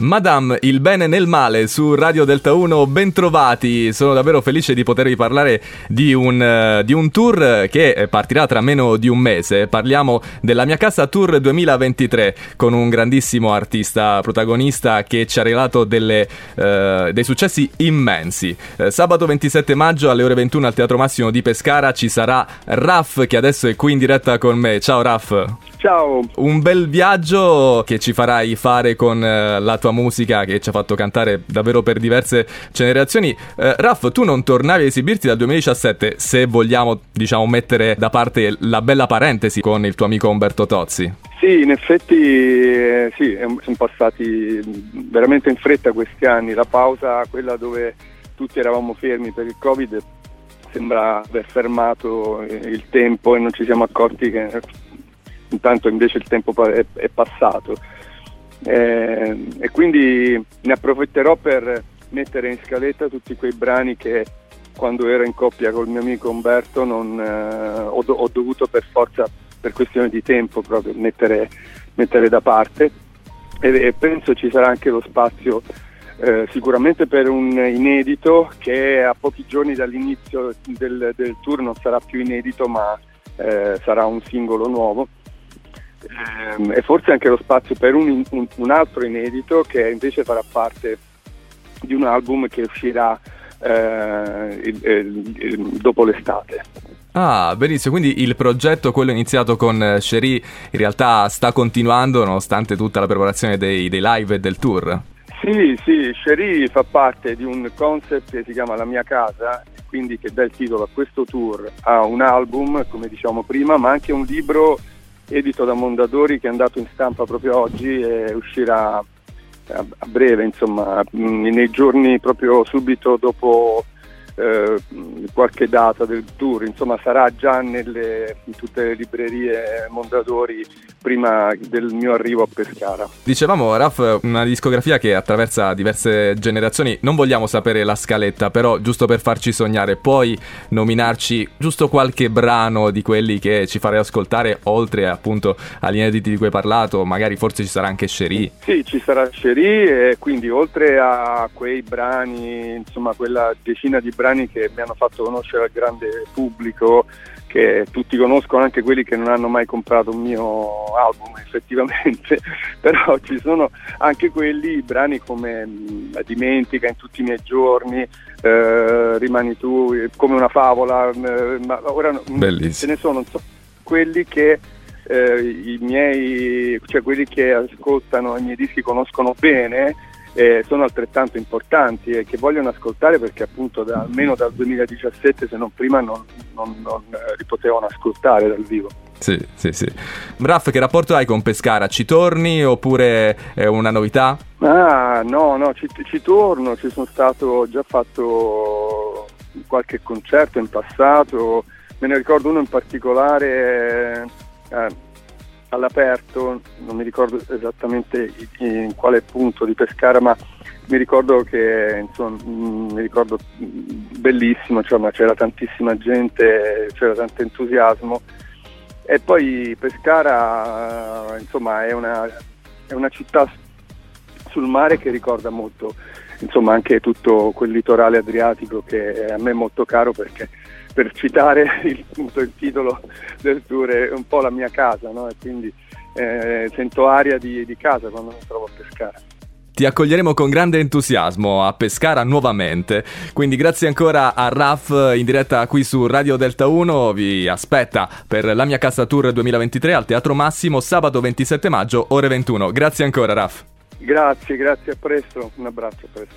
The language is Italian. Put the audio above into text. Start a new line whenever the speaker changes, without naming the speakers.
Madame, il bene nel male su Radio Delta 1, bentrovati. Sono davvero felice di potervi parlare di un, uh, di un, tour che partirà tra meno di un mese. Parliamo della mia casa Tour 2023 con un grandissimo artista protagonista che ci ha regalato delle, uh, dei successi immensi. Uh, sabato 27 maggio alle ore 21 al Teatro Massimo di Pescara ci sarà Raf che adesso è qui in diretta con me. Ciao Raf.
Ciao.
Un bel viaggio che ci farai fare con la tua musica che ci ha fatto cantare davvero per diverse generazioni. Eh, Raff, tu non tornavi a esibirti dal 2017, se vogliamo, diciamo, mettere da parte la bella parentesi con il tuo amico Umberto Tozzi.
Sì, in effetti eh, sì, sono passati veramente in fretta questi anni. La pausa, quella dove tutti eravamo fermi per il Covid, sembra aver fermato il tempo e non ci siamo accorti che intanto invece il tempo è passato. Eh, e quindi ne approfitterò per mettere in scaletta tutti quei brani che quando ero in coppia col mio amico Umberto non, eh, ho, ho, dovuto per forza, per questione di tempo proprio, mettere, mettere da parte. E, e, penso ci sarà anche lo spazio eh, sicuramente per un inedito che a pochi giorni dall'inizio del, del tour non sarà più inedito ma eh, sarà un singolo nuovo ehm, e forse anche lo spazio per un, un, un, altro inedito che invece farà parte di un album che uscirà eh, il, il, il, dopo l'estate.
Ah, benissimo, quindi il progetto, quello iniziato con Cherie, in realtà sta continuando nonostante tutta la preparazione dei, dei live e del tour?
Sì, sì, Cherie fa parte di un concept che si chiama La mia casa, quindi che dà il titolo a questo tour, ha un album, come diciamo prima, ma anche un libro edito da Mondadori che è andato in stampa proprio oggi e uscirà a, breve, insomma, nei giorni proprio subito dopo eh, qualche data del tour, insomma sarà già nelle, in tutte le librerie Mondadori prima del mio arrivo a Pescara.
Dicevamo, Raf, una discografia che attraversa diverse generazioni, non vogliamo sapere la scaletta, però giusto per farci sognare, puoi nominarci giusto qualche brano di quelli che ci farei ascoltare, oltre appunto agli inediti di cui hai parlato, magari forse ci sarà anche Cherie.
Sì, ci sarà Cherie e quindi oltre a quei brani, insomma quella decina di brani che mi hanno fatto conoscere al grande pubblico, che tutti conoscono, anche quelli che non hanno mai comprato un mio album effettivamente, però ci sono anche quelli, brani come La dimentica in tutti i miei giorni, eh, Rimani tu, come una favola, eh, ma ora Bellissimo. ce ne sono so, quelli che eh, i miei, cioè quelli che ascoltano i miei dischi conoscono bene eh, sono altrettanto importanti e che vogliono ascoltare perché appunto da, almeno dal 2017 se non prima non, non, non eh, li potevano ascoltare dal vivo.
Sì, sì, sì. Braff, che rapporto hai con Pescara? Ci torni oppure è una novità?
Ah, no, no, ci, ci torno, ci sono stato, ho già fatto qualche concerto in passato, me ne ricordo uno in particolare eh, all'aperto, non mi ricordo esattamente in quale punto di Pescara, ma mi ricordo che insomma, mm, mi ricordo bellissimo, cioè, c'era tantissima gente, c'era tanto entusiasmo. E poi Pescara insomma, è, una, è una città sul mare che ricorda molto insomma, anche tutto quel litorale adriatico che a me è molto caro perché per citare il, il, titolo del tour, è un po' la mia casa, no? e quindi eh, sento aria di, di casa quando mi trovo a pescare.
Ti accoglieremo con grande entusiasmo a Pescara nuovamente. Quindi grazie ancora a Raf in diretta qui su Radio Delta 1. Vi aspetta per la mia casa tour 2023 al Teatro Massimo sabato 27 maggio ore 21. Grazie ancora Raf.
Grazie, grazie, a presto. Un abbraccio, a presto.